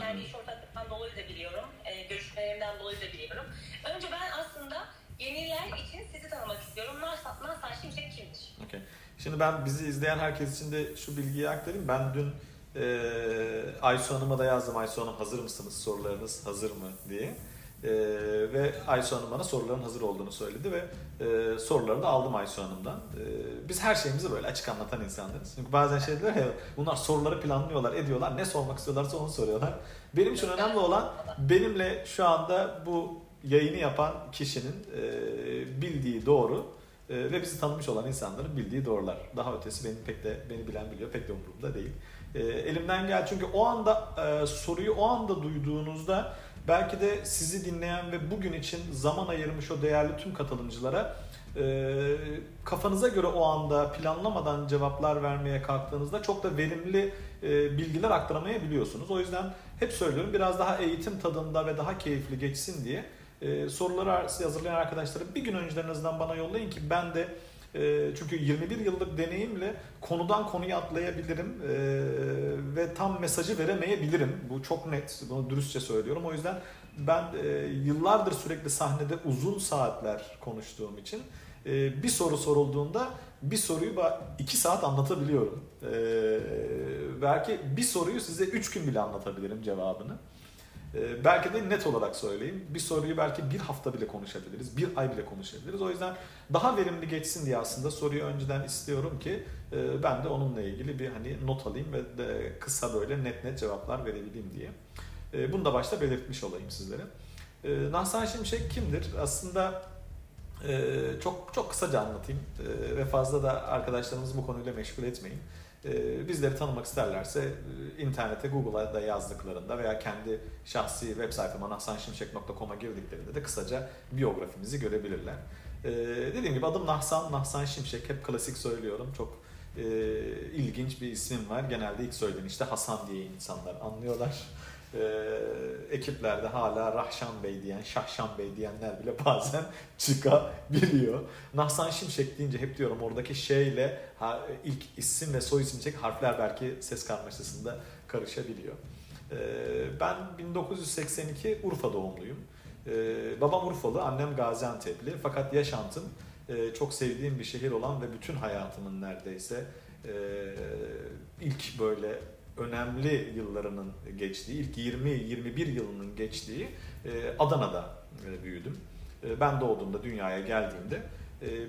Kendi iş ortaklıktan dolayı da biliyorum. E, görüşmelerimden dolayı da biliyorum. Önce ben aslında yeniler için sizi tanımak istiyorum. Narsan, Narsan Şimşek kimdir? Okay. Şimdi ben bizi izleyen herkes için de şu bilgiyi aktarayım. Ben dün e, Aysu Hanım'a da yazdım. Aysu Hanım hazır mısınız? Sorularınız hazır mı diye. E, ve Aysu Hanım bana soruların hazır olduğunu söyledi ve e, soruları da aldım Aysu Hanım'dan. E, biz her şeyimizi böyle açık anlatan insanlarız. Çünkü bazen şey diyorlar ya bunlar soruları planlıyorlar, ediyorlar. Ne sormak istiyorlarsa onu soruyorlar. Benim için önemli olan benimle şu anda bu yayını yapan kişinin e, bildiği doğru e, ve bizi tanımış olan insanların bildiği doğrular. Daha ötesi benim pek de beni bilen biliyor pek de umurumda değil. E, elimden gel çünkü o anda e, soruyu o anda duyduğunuzda belki de sizi dinleyen ve bugün için zaman ayırmış o değerli tüm katılımcılara e, kafanıza göre o anda planlamadan cevaplar vermeye kalktığınızda çok da verimli e, bilgiler aktaramayabiliyorsunuz. O yüzden hep söylüyorum biraz daha eğitim tadında ve daha keyifli geçsin diye e, soruları hazırlayan arkadaşları bir gün önceden en azından bana yollayın ki ben de çünkü 21 yıllık deneyimle konudan konuya atlayabilirim e, ve tam mesajı veremeyebilirim. Bu çok net, bunu dürüstçe söylüyorum. O yüzden ben e, yıllardır sürekli sahnede uzun saatler konuştuğum için e, bir soru sorulduğunda bir soruyu iki saat anlatabiliyorum. E, belki bir soruyu size üç gün bile anlatabilirim cevabını. Ee, belki de net olarak söyleyeyim. Bir soruyu belki bir hafta bile konuşabiliriz, bir ay bile konuşabiliriz. O yüzden daha verimli geçsin diye aslında soruyu önceden istiyorum ki e, ben de onunla ilgili bir hani not alayım ve de kısa böyle net net cevaplar verebileyim diye. E, bunu da başta belirtmiş olayım sizlere. E, Nahsan Şimşek kimdir? Aslında çok çok kısaca anlatayım ve fazla da arkadaşlarımızı bu konuyla meşgul etmeyin. Ee, bizleri tanımak isterlerse e, internete Google'a da yazdıklarında veya kendi şahsi web sayfama nahsanşimşek.com'a girdiklerinde de kısaca biyografimizi görebilirler. Ee, dediğim gibi adım Nahsan, Nahsan Şimşek. Hep klasik söylüyorum. Çok e, ilginç bir isim var. Genelde ilk söylenişte Hasan diye insanlar anlıyorlar e, ekiplerde hala Rahşan Bey diyen, Şahşan Bey diyenler bile bazen çıkabiliyor. Nahsan Şimşek deyince hep diyorum oradaki şeyle ha, ilk isim ve soy isim çek harfler belki ses karmaşasında karışabiliyor. E, ben 1982 Urfa doğumluyum. E, babam Urfalı, annem Gaziantep'li fakat yaşantım e, çok sevdiğim bir şehir olan ve bütün hayatımın neredeyse e, ilk böyle önemli yıllarının geçtiği, ilk 20-21 yılının geçtiği e, Adana'da e, büyüdüm. E, ben doğduğumda, dünyaya geldiğimde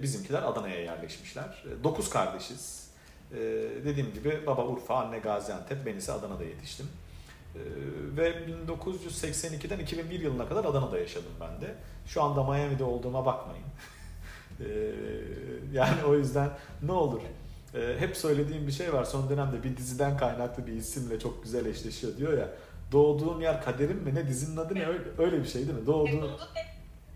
bizimkiler Adana'ya yerleşmişler. Dokuz kardeşiz. Dediğim gibi baba Urfa, anne Gaziantep, ben ise Adana'da yetiştim. Ve 1982'den 2001 yılına kadar Adana'da yaşadım ben de. Şu anda Miami'de olduğuma bakmayın. Yani o yüzden ne olur e, hep söylediğim bir şey var. Son dönemde bir diziden kaynaklı bir isimle çok güzel eşleşiyor diyor ya. Doğduğun yer kaderin mi ne dizinin adı ne öyle, öyle bir şey değil mi? Doğduğun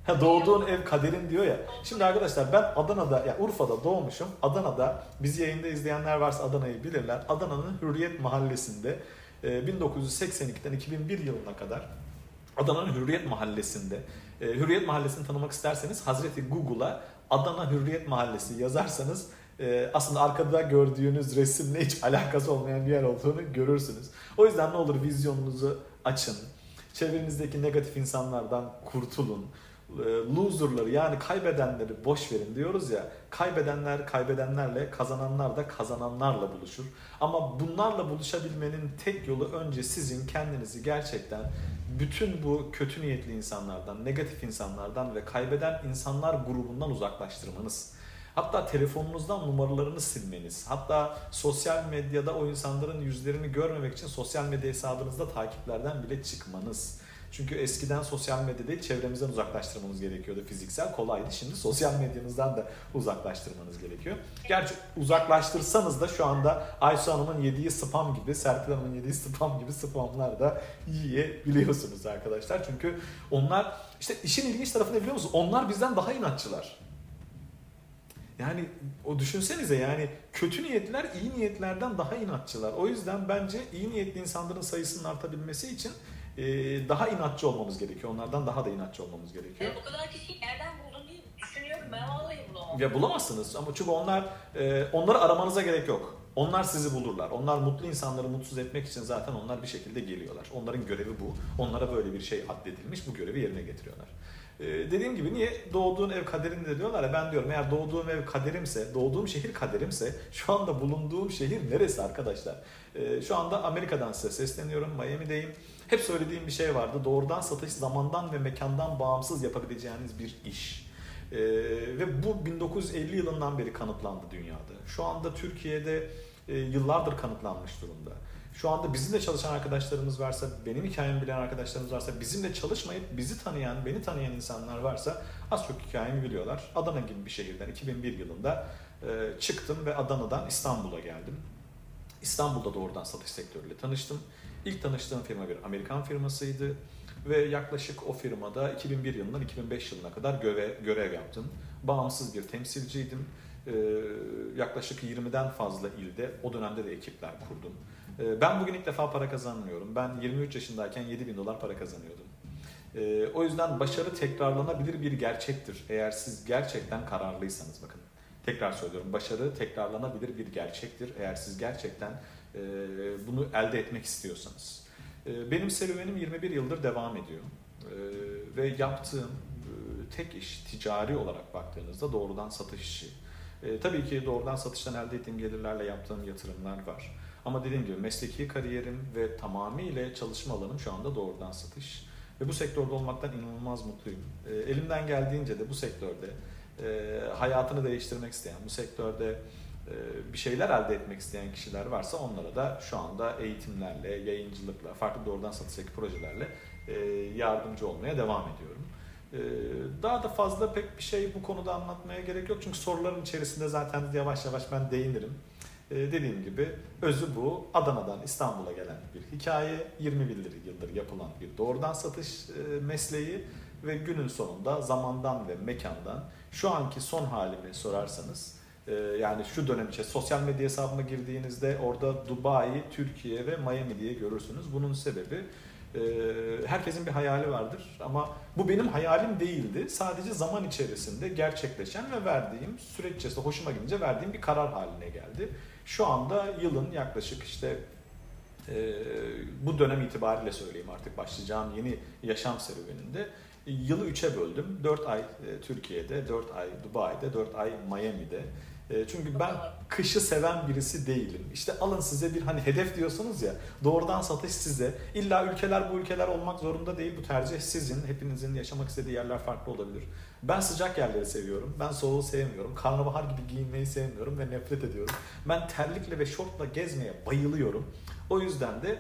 Ha doğduğun ev kaderin diyor ya. Şimdi arkadaşlar ben Adana'da ya Urfa'da doğmuşum. Adana'da bizi yayında izleyenler varsa Adana'yı bilirler. Adana'nın Hürriyet Mahallesi'nde 1982'den 2001 yılına kadar Adana'nın Hürriyet Mahallesi'nde Hürriyet Mahallesi'ni tanımak isterseniz Hazreti Google'a Adana Hürriyet Mahallesi yazarsanız e, aslında arkada gördüğünüz resimle hiç alakası olmayan bir yer olduğunu görürsünüz. O yüzden ne olur vizyonunuzu açın. Çevrenizdeki negatif insanlardan kurtulun. E, loserları yani kaybedenleri boş verin diyoruz ya. Kaybedenler kaybedenlerle, kazananlar da kazananlarla buluşur. Ama bunlarla buluşabilmenin tek yolu önce sizin kendinizi gerçekten bütün bu kötü niyetli insanlardan, negatif insanlardan ve kaybeden insanlar grubundan uzaklaştırmanız. Hatta telefonunuzdan numaralarını silmeniz. Hatta sosyal medyada o insanların yüzlerini görmemek için sosyal medya hesabınızda takiplerden bile çıkmanız. Çünkü eskiden sosyal medya değil çevremizden uzaklaştırmamız gerekiyordu fiziksel kolaydı. Şimdi sosyal medyanızdan da uzaklaştırmanız gerekiyor. Gerçi uzaklaştırsanız da şu anda Aysu Hanım'ın yediği spam gibi, Serpil Hanım'ın yediği spam gibi spamlar da yiyebiliyorsunuz arkadaşlar. Çünkü onlar işte işin ilginç tarafı ne biliyor musunuz? Onlar bizden daha inatçılar. Yani o düşünsenize yani kötü niyetler iyi niyetlerden daha inatçılar. O yüzden bence iyi niyetli insanların sayısının artabilmesi için e, daha inatçı olmamız gerekiyor. Onlardan daha da inatçı olmamız gerekiyor. Ya bu kadar kişiyi nereden buldun diye düşünüyorum ben vallahi bulamam. Ya bulamazsınız ama çünkü onlar e, onları aramanıza gerek yok. Onlar sizi bulurlar. Onlar mutlu insanları mutsuz etmek için zaten onlar bir şekilde geliyorlar. Onların görevi bu. Onlara böyle bir şey addedilmiş. Bu görevi yerine getiriyorlar. Ee, dediğim gibi niye doğduğun ev kaderinde diyorlar ya ben diyorum eğer doğduğum ev kaderimse, doğduğum şehir kaderimse şu anda bulunduğum şehir neresi arkadaşlar? Ee, şu anda Amerika'dan size sesleniyorum, Miami'deyim. Hep söylediğim bir şey vardı. Doğrudan satış zamandan ve mekandan bağımsız yapabileceğiniz bir iş. Ee, ve bu 1950 yılından beri kanıtlandı dünyada. Şu anda Türkiye'de e, yıllardır kanıtlanmış durumda. Şu anda bizimle çalışan arkadaşlarımız varsa, benim hikayemi bilen arkadaşlarımız varsa, bizimle çalışmayıp bizi tanıyan, beni tanıyan insanlar varsa az çok hikayemi biliyorlar. Adana gibi bir şehirden 2001 yılında e, çıktım ve Adana'dan İstanbul'a geldim. İstanbul'da doğrudan satış sektörüyle tanıştım. İlk tanıştığım firma bir Amerikan firmasıydı ve yaklaşık o firmada 2001 yılından 2005 yılına kadar görev, görev yaptım. Bağımsız bir temsilciydim. Ee, yaklaşık 20'den fazla ilde o dönemde de ekipler kurdum. Ee, ben bugün ilk defa para kazanmıyorum. Ben 23 yaşındayken 7 bin dolar para kazanıyordum. Ee, o yüzden başarı tekrarlanabilir bir gerçektir. Eğer siz gerçekten kararlıysanız bakın. Tekrar söylüyorum. Başarı tekrarlanabilir bir gerçektir. Eğer siz gerçekten e, bunu elde etmek istiyorsanız. Benim serüvenim 21 yıldır devam ediyor. Ve yaptığım e, tek iş ticari olarak baktığınızda doğrudan satış işi. E, tabii ki doğrudan satıştan elde ettiğim gelirlerle yaptığım yatırımlar var. Ama dediğim gibi mesleki kariyerim ve tamamıyla çalışma alanım şu anda doğrudan satış. Ve bu sektörde olmaktan inanılmaz mutluyum. E, elimden geldiğince de bu sektörde e, hayatını değiştirmek isteyen, bu sektörde bir şeyler elde etmek isteyen kişiler varsa onlara da şu anda eğitimlerle, yayıncılıkla, farklı doğrudan satıştaki projelerle yardımcı olmaya devam ediyorum. E, daha da fazla pek bir şey bu konuda anlatmaya gerek yok çünkü soruların içerisinde zaten yavaş yavaş ben değinirim. Dediğim gibi özü bu. Adana'dan İstanbul'a gelen bir hikaye. 21 yıldır yapılan bir doğrudan satış mesleği ve günün sonunda zamandan ve mekandan şu anki son halimi sorarsanız e, yani şu dönem içinde sosyal medya hesabıma girdiğinizde orada Dubai, Türkiye ve Miami diye görürsünüz. Bunun sebebi e, herkesin bir hayali vardır ama bu benim hayalim değildi. Sadece zaman içerisinde gerçekleşen ve verdiğim süreç hoşuma gidince verdiğim bir karar haline geldi. Şu anda yılın yaklaşık işte e, bu dönem itibariyle söyleyeyim artık başlayacağım yeni yaşam serüveninde Yılı üçe böldüm. 4 ay e, Türkiye'de, 4 ay Dubai'de, 4 ay Miami'de. E, çünkü ben kışı seven birisi değilim. İşte alın size bir hani hedef diyorsunuz ya doğrudan satış size. İlla ülkeler bu ülkeler olmak zorunda değil. Bu tercih sizin. Hepinizin yaşamak istediği yerler farklı olabilir. Ben sıcak yerleri seviyorum. Ben soğuğu sevmiyorum. Karnabahar gibi giyinmeyi sevmiyorum ve nefret ediyorum. Ben terlikle ve şortla gezmeye bayılıyorum. O yüzden de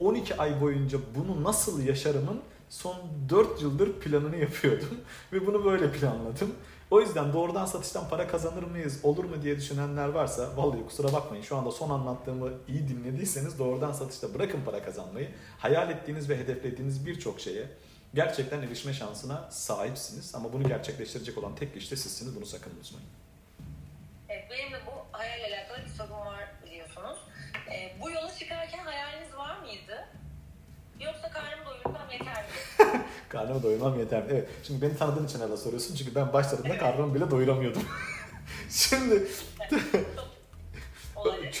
12 ay boyunca bunu nasıl yaşarımın son 4 yıldır planını yapıyordum ve bunu böyle planladım. O yüzden doğrudan satıştan para kazanır mıyız, olur mu diye düşünenler varsa vallahi kusura bakmayın şu anda son anlattığımı iyi dinlediyseniz doğrudan satışta bırakın para kazanmayı. Hayal ettiğiniz ve hedeflediğiniz birçok şeye gerçekten erişme şansına sahipsiniz. Ama bunu gerçekleştirecek olan tek kişi de sizsiniz. Bunu sakın unutmayın. Evet, benim de bu hayalle alakalı bir sorum karnımı doyurmam yeter mi? Evet. Şimdi beni tanıdığın için hala soruyorsun. Çünkü ben başladığımda evet. karnımı bile doyuramıyordum. Şimdi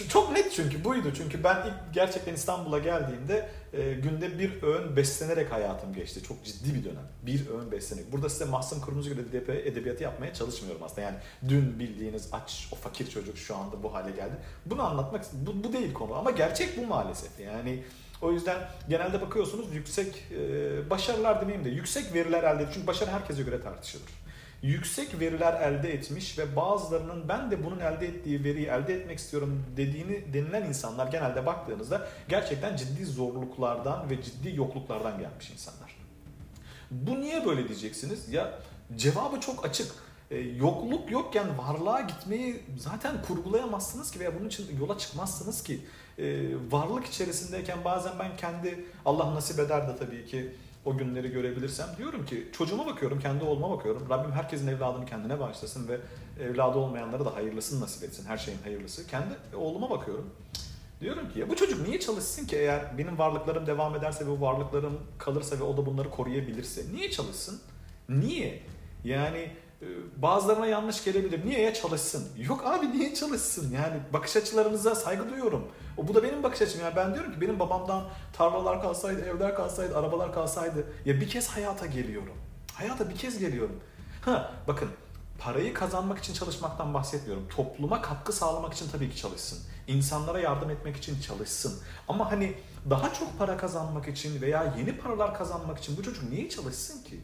çok net çünkü buydu. Çünkü ben ilk gerçekten İstanbul'a geldiğimde e, günde bir öğün beslenerek hayatım geçti. Çok ciddi bir dönem. Bir öğün beslenerek. Burada size Mahsun Kırmızıgül edebiyatı yapmaya çalışmıyorum aslında. Yani dün bildiğiniz aç o fakir çocuk şu anda bu hale geldi. Bunu anlatmak bu, bu değil konu ama gerçek bu maalesef. Yani o yüzden genelde bakıyorsunuz yüksek e, başarılar demeyeyim de yüksek veriler elde ediyor. Çünkü başarı herkese göre tartışılır. Yüksek veriler elde etmiş ve bazılarının ben de bunun elde ettiği veriyi elde etmek istiyorum dediğini denilen insanlar genelde baktığınızda gerçekten ciddi zorluklardan ve ciddi yokluklardan gelmiş insanlar. Bu niye böyle diyeceksiniz? Ya cevabı çok açık. E, yokluk yokken varlığa gitmeyi zaten kurgulayamazsınız ki veya bunun için yola çıkmazsınız ki e, varlık içerisindeyken bazen ben kendi Allah nasip eder de tabii ki o günleri görebilirsem diyorum ki çocuğuma bakıyorum, kendi oğluma bakıyorum. Rabbim herkesin evladını kendine bağışlasın ve evladı olmayanlara da hayırlısını nasip etsin. Her şeyin hayırlısı. Kendi oğluma bakıyorum. Diyorum ki ya bu çocuk niye çalışsın ki eğer benim varlıklarım devam ederse ve bu varlıklarım kalırsa ve o da bunları koruyabilirse. Niye çalışsın? Niye? Yani bazılarına yanlış gelebilir. Niye ya çalışsın? Yok abi niye çalışsın? Yani bakış açılarınıza saygı duyuyorum. O bu da benim bakış açım. Yani ben diyorum ki benim babamdan tarlalar kalsaydı, evler kalsaydı, arabalar kalsaydı ya bir kez hayata geliyorum. Hayata bir kez geliyorum. Ha bakın parayı kazanmak için çalışmaktan bahsetmiyorum. Topluma katkı sağlamak için tabii ki çalışsın. İnsanlara yardım etmek için çalışsın. Ama hani daha çok para kazanmak için veya yeni paralar kazanmak için bu çocuk niye çalışsın ki?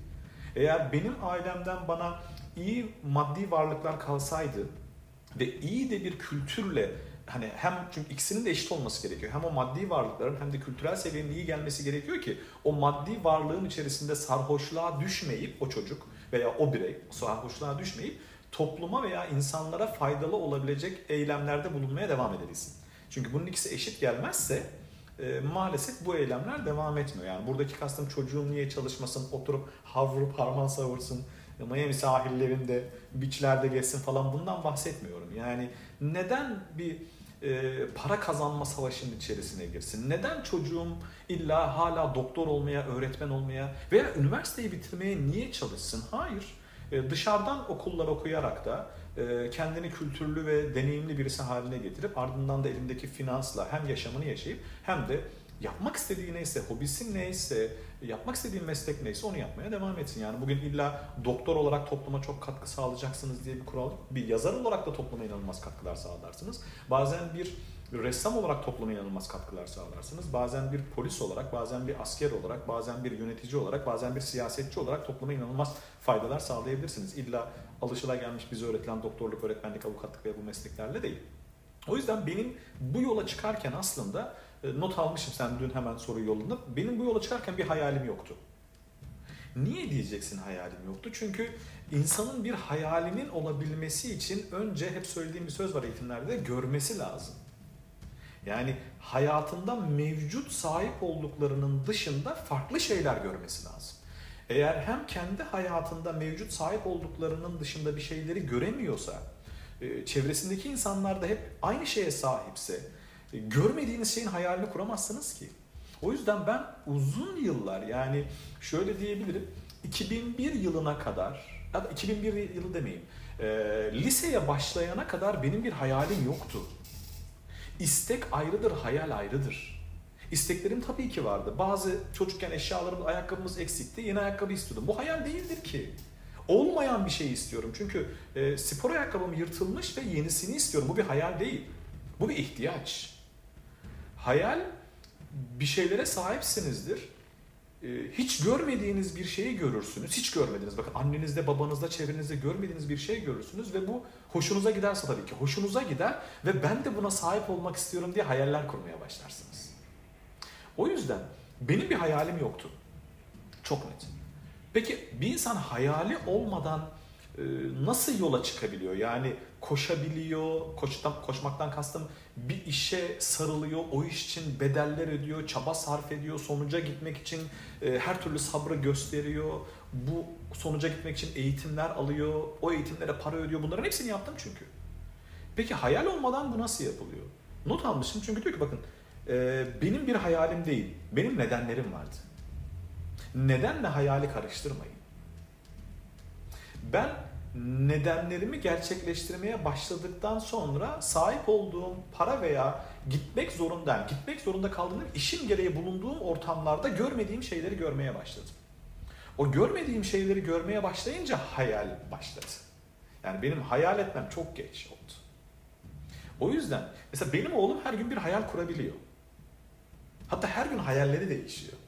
Eğer benim ailemden bana iyi maddi varlıklar kalsaydı ve iyi de bir kültürle hani hem çünkü ikisinin de eşit olması gerekiyor. Hem o maddi varlıkların hem de kültürel seviyenin iyi gelmesi gerekiyor ki o maddi varlığın içerisinde sarhoşluğa düşmeyip o çocuk veya o birey sarhoşluğa düşmeyip topluma veya insanlara faydalı olabilecek eylemlerde bulunmaya devam edebilsin. Çünkü bunun ikisi eşit gelmezse e, maalesef bu eylemler devam etmiyor. Yani buradaki kastım çocuğun niye çalışmasın, oturup havrup harman savursun, Miami sahillerinde, beachlerde geçsin falan bundan bahsetmiyorum. Yani neden bir e, para kazanma savaşının içerisine girsin? Neden çocuğum illa hala doktor olmaya, öğretmen olmaya veya üniversiteyi bitirmeye niye çalışsın? Hayır. E, dışarıdan okullar okuyarak da e, kendini kültürlü ve deneyimli birisi haline getirip ardından da elindeki finansla hem yaşamını yaşayıp hem de yapmak istediği neyse, hobisi neyse, yapmak istediği meslek neyse onu yapmaya devam etsin. Yani bugün illa doktor olarak topluma çok katkı sağlayacaksınız diye bir kural Bir yazar olarak da topluma inanılmaz katkılar sağlarsınız. Bazen bir ressam olarak topluma inanılmaz katkılar sağlarsınız. Bazen bir polis olarak, bazen bir asker olarak, bazen bir yönetici olarak, bazen bir siyasetçi olarak topluma inanılmaz faydalar sağlayabilirsiniz. İlla alışılagelmiş bize öğretilen doktorluk, öğretmenlik, avukatlık ve bu mesleklerle değil. O yüzden benim bu yola çıkarken aslında not almışım sen dün hemen soru yolunda. Benim bu yola çıkarken bir hayalim yoktu. Niye diyeceksin hayalim yoktu? Çünkü insanın bir hayalinin olabilmesi için önce hep söylediğim bir söz var eğitimlerde görmesi lazım. Yani hayatında mevcut sahip olduklarının dışında farklı şeyler görmesi lazım. Eğer hem kendi hayatında mevcut sahip olduklarının dışında bir şeyleri göremiyorsa, e, çevresindeki insanlar da hep aynı şeye sahipse, e, görmediğiniz şeyin hayalini kuramazsınız ki. O yüzden ben uzun yıllar yani şöyle diyebilirim 2001 yılına kadar ya da 2001 yılı demeyeyim e, liseye başlayana kadar benim bir hayalim yoktu. İstek ayrıdır, hayal ayrıdır. İsteklerim tabii ki vardı. Bazı çocukken eşyalarımız, ayakkabımız eksikti. Yeni ayakkabı istiyordum. Bu hayal değildir ki. Olmayan bir şey istiyorum. Çünkü e, spor ayakkabım yırtılmış ve yenisini istiyorum. Bu bir hayal değil. Bu bir ihtiyaç. Hayal bir şeylere sahipsinizdir. Ee, hiç görmediğiniz bir şeyi görürsünüz. Hiç görmediniz. Bakın annenizde, babanızda, çevrenizde görmediğiniz bir şey görürsünüz ve bu hoşunuza giderse tabii ki hoşunuza gider ve ben de buna sahip olmak istiyorum diye hayaller kurmaya başlarsınız. O yüzden benim bir hayalim yoktu. Çok net. Peki bir insan hayali olmadan nasıl yola çıkabiliyor? Yani koşabiliyor, koştan, koşmaktan kastım bir işe sarılıyor, o iş için bedeller ödüyor, çaba sarf ediyor, sonuca gitmek için e, her türlü sabrı gösteriyor. Bu sonuca gitmek için eğitimler alıyor, o eğitimlere para ödüyor. Bunların hepsini yaptım çünkü. Peki hayal olmadan bu nasıl yapılıyor? Not almışım çünkü diyor ki bakın e, benim bir hayalim değil, benim nedenlerim vardı. Nedenle hayali karıştırmayın. Ben nedenlerimi gerçekleştirmeye başladıktan sonra sahip olduğum para veya gitmek zorunda, yani gitmek zorunda kaldığım işim gereği bulunduğum ortamlarda görmediğim şeyleri görmeye başladım. O görmediğim şeyleri görmeye başlayınca hayal başladı. Yani benim hayal etmem çok geç oldu. O yüzden mesela benim oğlum her gün bir hayal kurabiliyor. Hatta her gün hayalleri değişiyor.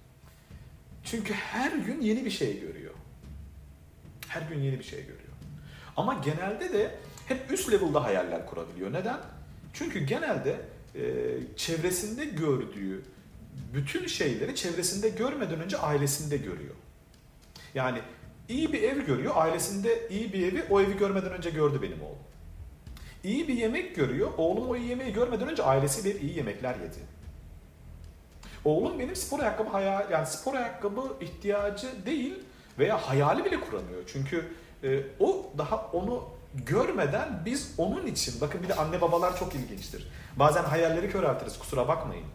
Çünkü her gün yeni bir şey görüyor. Her gün yeni bir şey görüyor. Ama genelde de hep üst level'da hayaller kurabiliyor. Neden? Çünkü genelde e, çevresinde gördüğü bütün şeyleri çevresinde görmeden önce ailesinde görüyor. Yani iyi bir ev görüyor, ailesinde iyi bir evi o evi görmeden önce gördü benim oğlum. İyi bir yemek görüyor, oğlum o iyi yemeği görmeden önce ailesi bir iyi yemekler yedi. Oğlum benim spor ayakkabı hayal yani spor ayakkabı ihtiyacı değil veya hayali bile kuramıyor. Çünkü e, o daha onu görmeden biz onun için, bakın bir de anne babalar çok ilginçtir. Bazen hayalleri köreltiriz kusura bakmayın.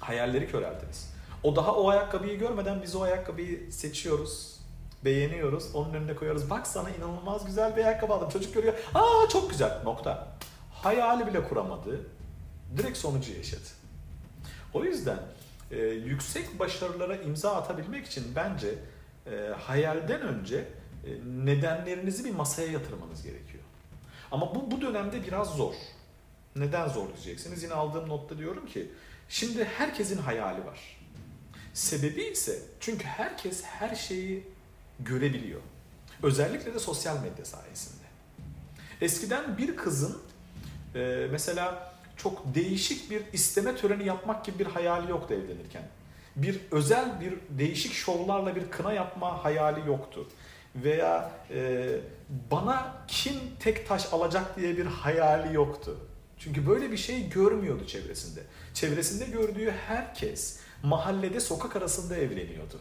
Hayalleri köreltiriz. O daha o ayakkabıyı görmeden biz o ayakkabıyı seçiyoruz, beğeniyoruz. Onun önüne koyuyoruz. Bak sana inanılmaz güzel bir ayakkabı aldım. Çocuk görüyor. Aa çok güzel. Nokta. Hayali bile kuramadı. Direkt sonucu yaşadı. O yüzden e, yüksek başarılara imza atabilmek için bence e, hayalden önce nedenlerinizi bir masaya yatırmanız gerekiyor. Ama bu bu dönemde biraz zor. Neden zor diyeceksiniz? Yine aldığım notta diyorum ki şimdi herkesin hayali var. Sebebi ise çünkü herkes her şeyi görebiliyor. Özellikle de sosyal medya sayesinde. Eskiden bir kızın e, mesela çok değişik bir isteme töreni yapmak gibi bir hayali yoktu evlenirken. Bir özel bir değişik şovlarla bir kına yapma hayali yoktu. Veya e, bana kim tek taş alacak diye bir hayali yoktu. Çünkü böyle bir şey görmüyordu çevresinde. Çevresinde gördüğü herkes mahallede sokak arasında evleniyordu.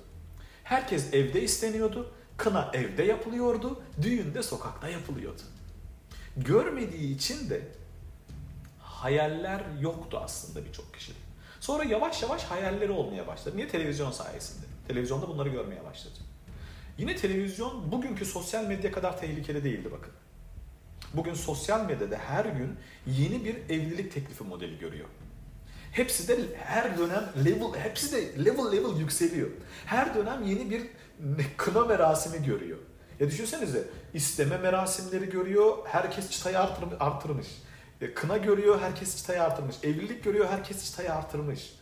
Herkes evde isteniyordu. Kına evde yapılıyordu. Düğün de sokakta yapılıyordu. Görmediği için de hayaller yoktu aslında birçok kişinin. Sonra yavaş yavaş hayalleri olmaya başladı. Niye? Televizyon sayesinde. Televizyonda bunları görmeye başladı. Yine televizyon bugünkü sosyal medya kadar tehlikeli değildi bakın. Bugün sosyal medyada her gün yeni bir evlilik teklifi modeli görüyor. Hepsi de her dönem level, hepsi de level level yükseliyor. Her dönem yeni bir kına merasimi görüyor. Ya düşünsenize isteme merasimleri görüyor, herkes çıtayı artırmış. E, kına görüyor, herkes çıtayı artırmış. Evlilik görüyor, herkes çıtayı artırmış.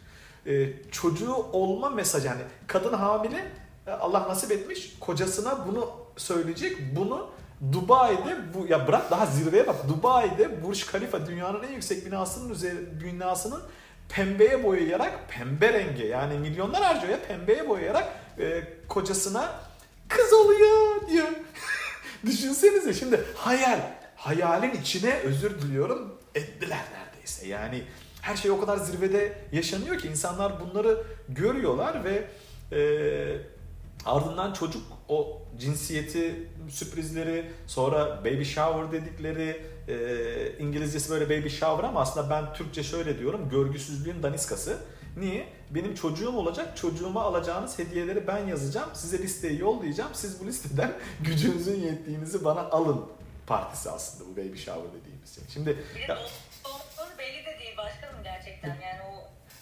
Ee, çocuğu olma mesajı yani kadın hamile e, Allah nasip etmiş kocasına bunu söyleyecek. Bunu Dubai'de bu ya bırak daha zirveye bak. Dubai'de Burj Khalifa dünyanın en yüksek binasının üzeri binasının pembeye boyayarak pembe rengi yani milyonlar harcıyor ya pembeye boyayarak e, kocasına kız oluyor diyor. Düşünsenize şimdi hayal. Hayalin içine özür diliyorum ettiler neredeyse. Yani her şey o kadar zirvede yaşanıyor ki insanlar bunları görüyorlar ve e, ardından çocuk o cinsiyeti sürprizleri sonra baby shower dedikleri e, İngilizcesi böyle baby shower ama aslında ben Türkçe şöyle diyorum görgüsüzlüğün daniskası. Niye? Benim çocuğum olacak. Çocuğuma alacağınız hediyeleri ben yazacağım. Size listeyi yollayacağım. Siz bu listeden gücünüzün yettiğinizi bana alın partisi aslında bu baby shower dediğimiz şey. Şimdi de doğum belli de değil başkanım gerçekten yani o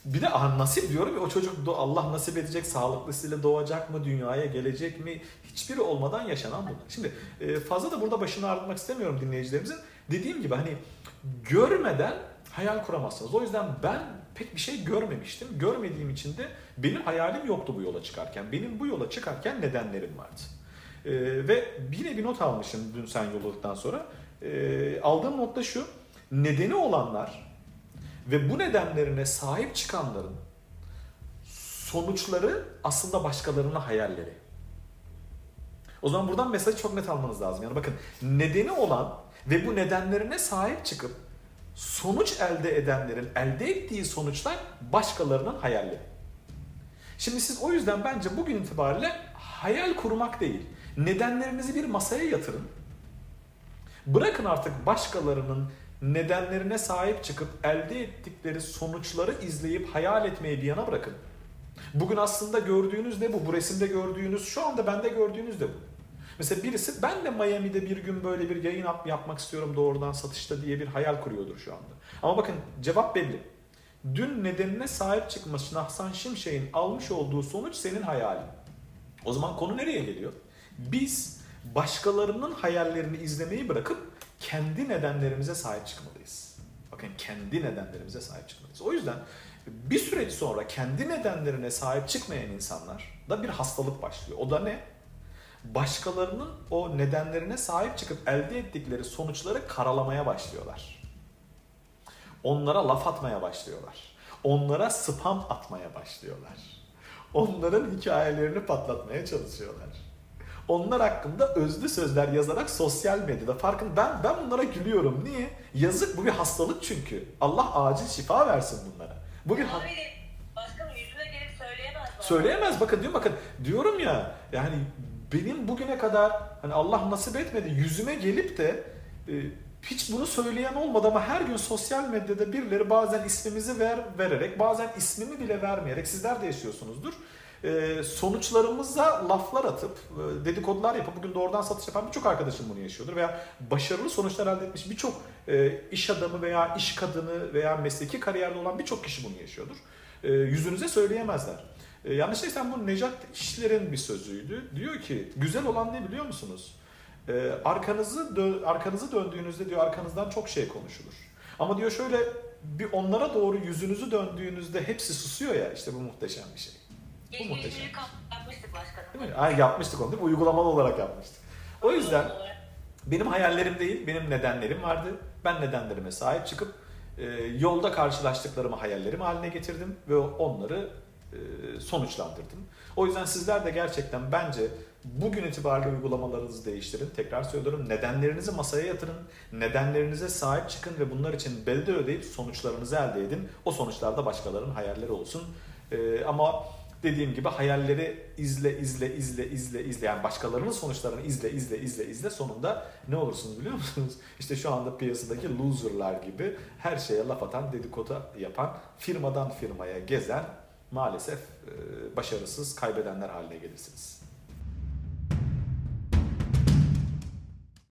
bir de nasip diyorum ya o çocuk Allah nasip edecek sağlıklısıyla doğacak mı dünyaya gelecek mi hiçbiri olmadan yaşanan bunlar. Şimdi e, fazla da burada başını ağrıtmak istemiyorum dinleyicilerimizin. Dediğim gibi hani görmeden hayal kuramazsınız. O yüzden ben pek bir şey görmemiştim. Görmediğim için de benim hayalim yoktu bu yola çıkarken. Benim bu yola çıkarken nedenlerim vardı. Ee, ve yine bir not almışım dün sen yolladıktan sonra. Ee, aldığım notta şu. Nedeni olanlar ve bu nedenlerine sahip çıkanların sonuçları aslında başkalarının hayalleri. O zaman buradan mesajı çok net almanız lazım. Yani bakın nedeni olan ve bu nedenlerine sahip çıkıp sonuç elde edenlerin elde ettiği sonuçlar başkalarının hayalleri. Şimdi siz o yüzden bence bugün itibariyle hayal kurmak değil, nedenlerinizi bir masaya yatırın. Bırakın artık başkalarının nedenlerine sahip çıkıp elde ettikleri sonuçları izleyip hayal etmeyi bir yana bırakın. Bugün aslında gördüğünüz ne bu? Bu resimde gördüğünüz, şu anda bende gördüğünüz de bu. Mesela birisi ben de Miami'de bir gün böyle bir yayın yapmak istiyorum doğrudan satışta diye bir hayal kuruyordur şu anda. Ama bakın cevap belli. Dün nedenine sahip çıkması Nahsan Şimşek'in almış olduğu sonuç senin hayalin. O zaman konu nereye geliyor? Biz başkalarının hayallerini izlemeyi bırakıp kendi nedenlerimize sahip çıkmalıyız. Bakın kendi nedenlerimize sahip çıkmalıyız. O yüzden bir süreç sonra kendi nedenlerine sahip çıkmayan insanlar da bir hastalık başlıyor. O da ne? Başkalarının o nedenlerine sahip çıkıp elde ettikleri sonuçları karalamaya başlıyorlar. Onlara laf atmaya başlıyorlar. Onlara spam atmaya başlıyorlar. Onların hikayelerini patlatmaya çalışıyorlar. Onlar hakkında özlü sözler yazarak sosyal medyada farkın ben ben bunlara gülüyorum. Niye? Yazık bu bir hastalık çünkü. Allah acil şifa versin bunlara. Bu bir ha- Abi de başkanım yüzüne gelip söyleyemez? Söyleyemez bakın diyorum bakın diyorum ya yani benim bugüne kadar hani Allah nasip etmedi yüzüme gelip de e, hiç bunu söyleyen olmadı ama her gün sosyal medyada birileri bazen ismimizi ver, vererek bazen ismimi bile vermeyerek sizler de yaşıyorsunuzdur. E, sonuçlarımıza laflar atıp e, dedikodular yapıp bugün doğrudan satış yapan birçok arkadaşım bunu yaşıyordur veya başarılı sonuçlar elde etmiş birçok e, iş adamı veya iş kadını veya mesleki kariyerde olan birçok kişi bunu yaşıyordur. E, yüzünüze söyleyemezler. Yanlış değilsem bu Necat İşler'in bir sözüydü. Diyor ki güzel olan ne biliyor musunuz? Arkanızı dö- arkanızı döndüğünüzde diyor arkanızdan çok şey konuşulur. Ama diyor şöyle bir onlara doğru yüzünüzü döndüğünüzde hepsi susuyor ya işte bu muhteşem bir şey. Bu muhteşem. Yapmıştık başkanım. Değil mi? Ay yapmıştık onu değil mi? Uygulamalı olarak yapmıştık. O yüzden benim hayallerim değil, benim nedenlerim vardı. Ben nedenlerime sahip çıkıp e, yolda karşılaştıklarımı hayallerim haline getirdim ve onları e, sonuçlandırdım. O yüzden sizler de gerçekten bence bugün itibariyle uygulamalarınızı değiştirin. Tekrar söylüyorum nedenlerinizi masaya yatırın. Nedenlerinize sahip çıkın ve bunlar için bedel ödeyip sonuçlarınızı elde edin. O sonuçlarda başkalarının hayalleri olsun. E, ama dediğim gibi hayalleri izle izle izle izle izle yani başkalarının sonuçlarını izle izle izle izle sonunda ne olursunuz biliyor musunuz? İşte şu anda piyasadaki loserlar gibi her şeye laf atan dedikodu yapan firmadan firmaya gezen maalesef e, başarısız kaybedenler haline gelirsiniz.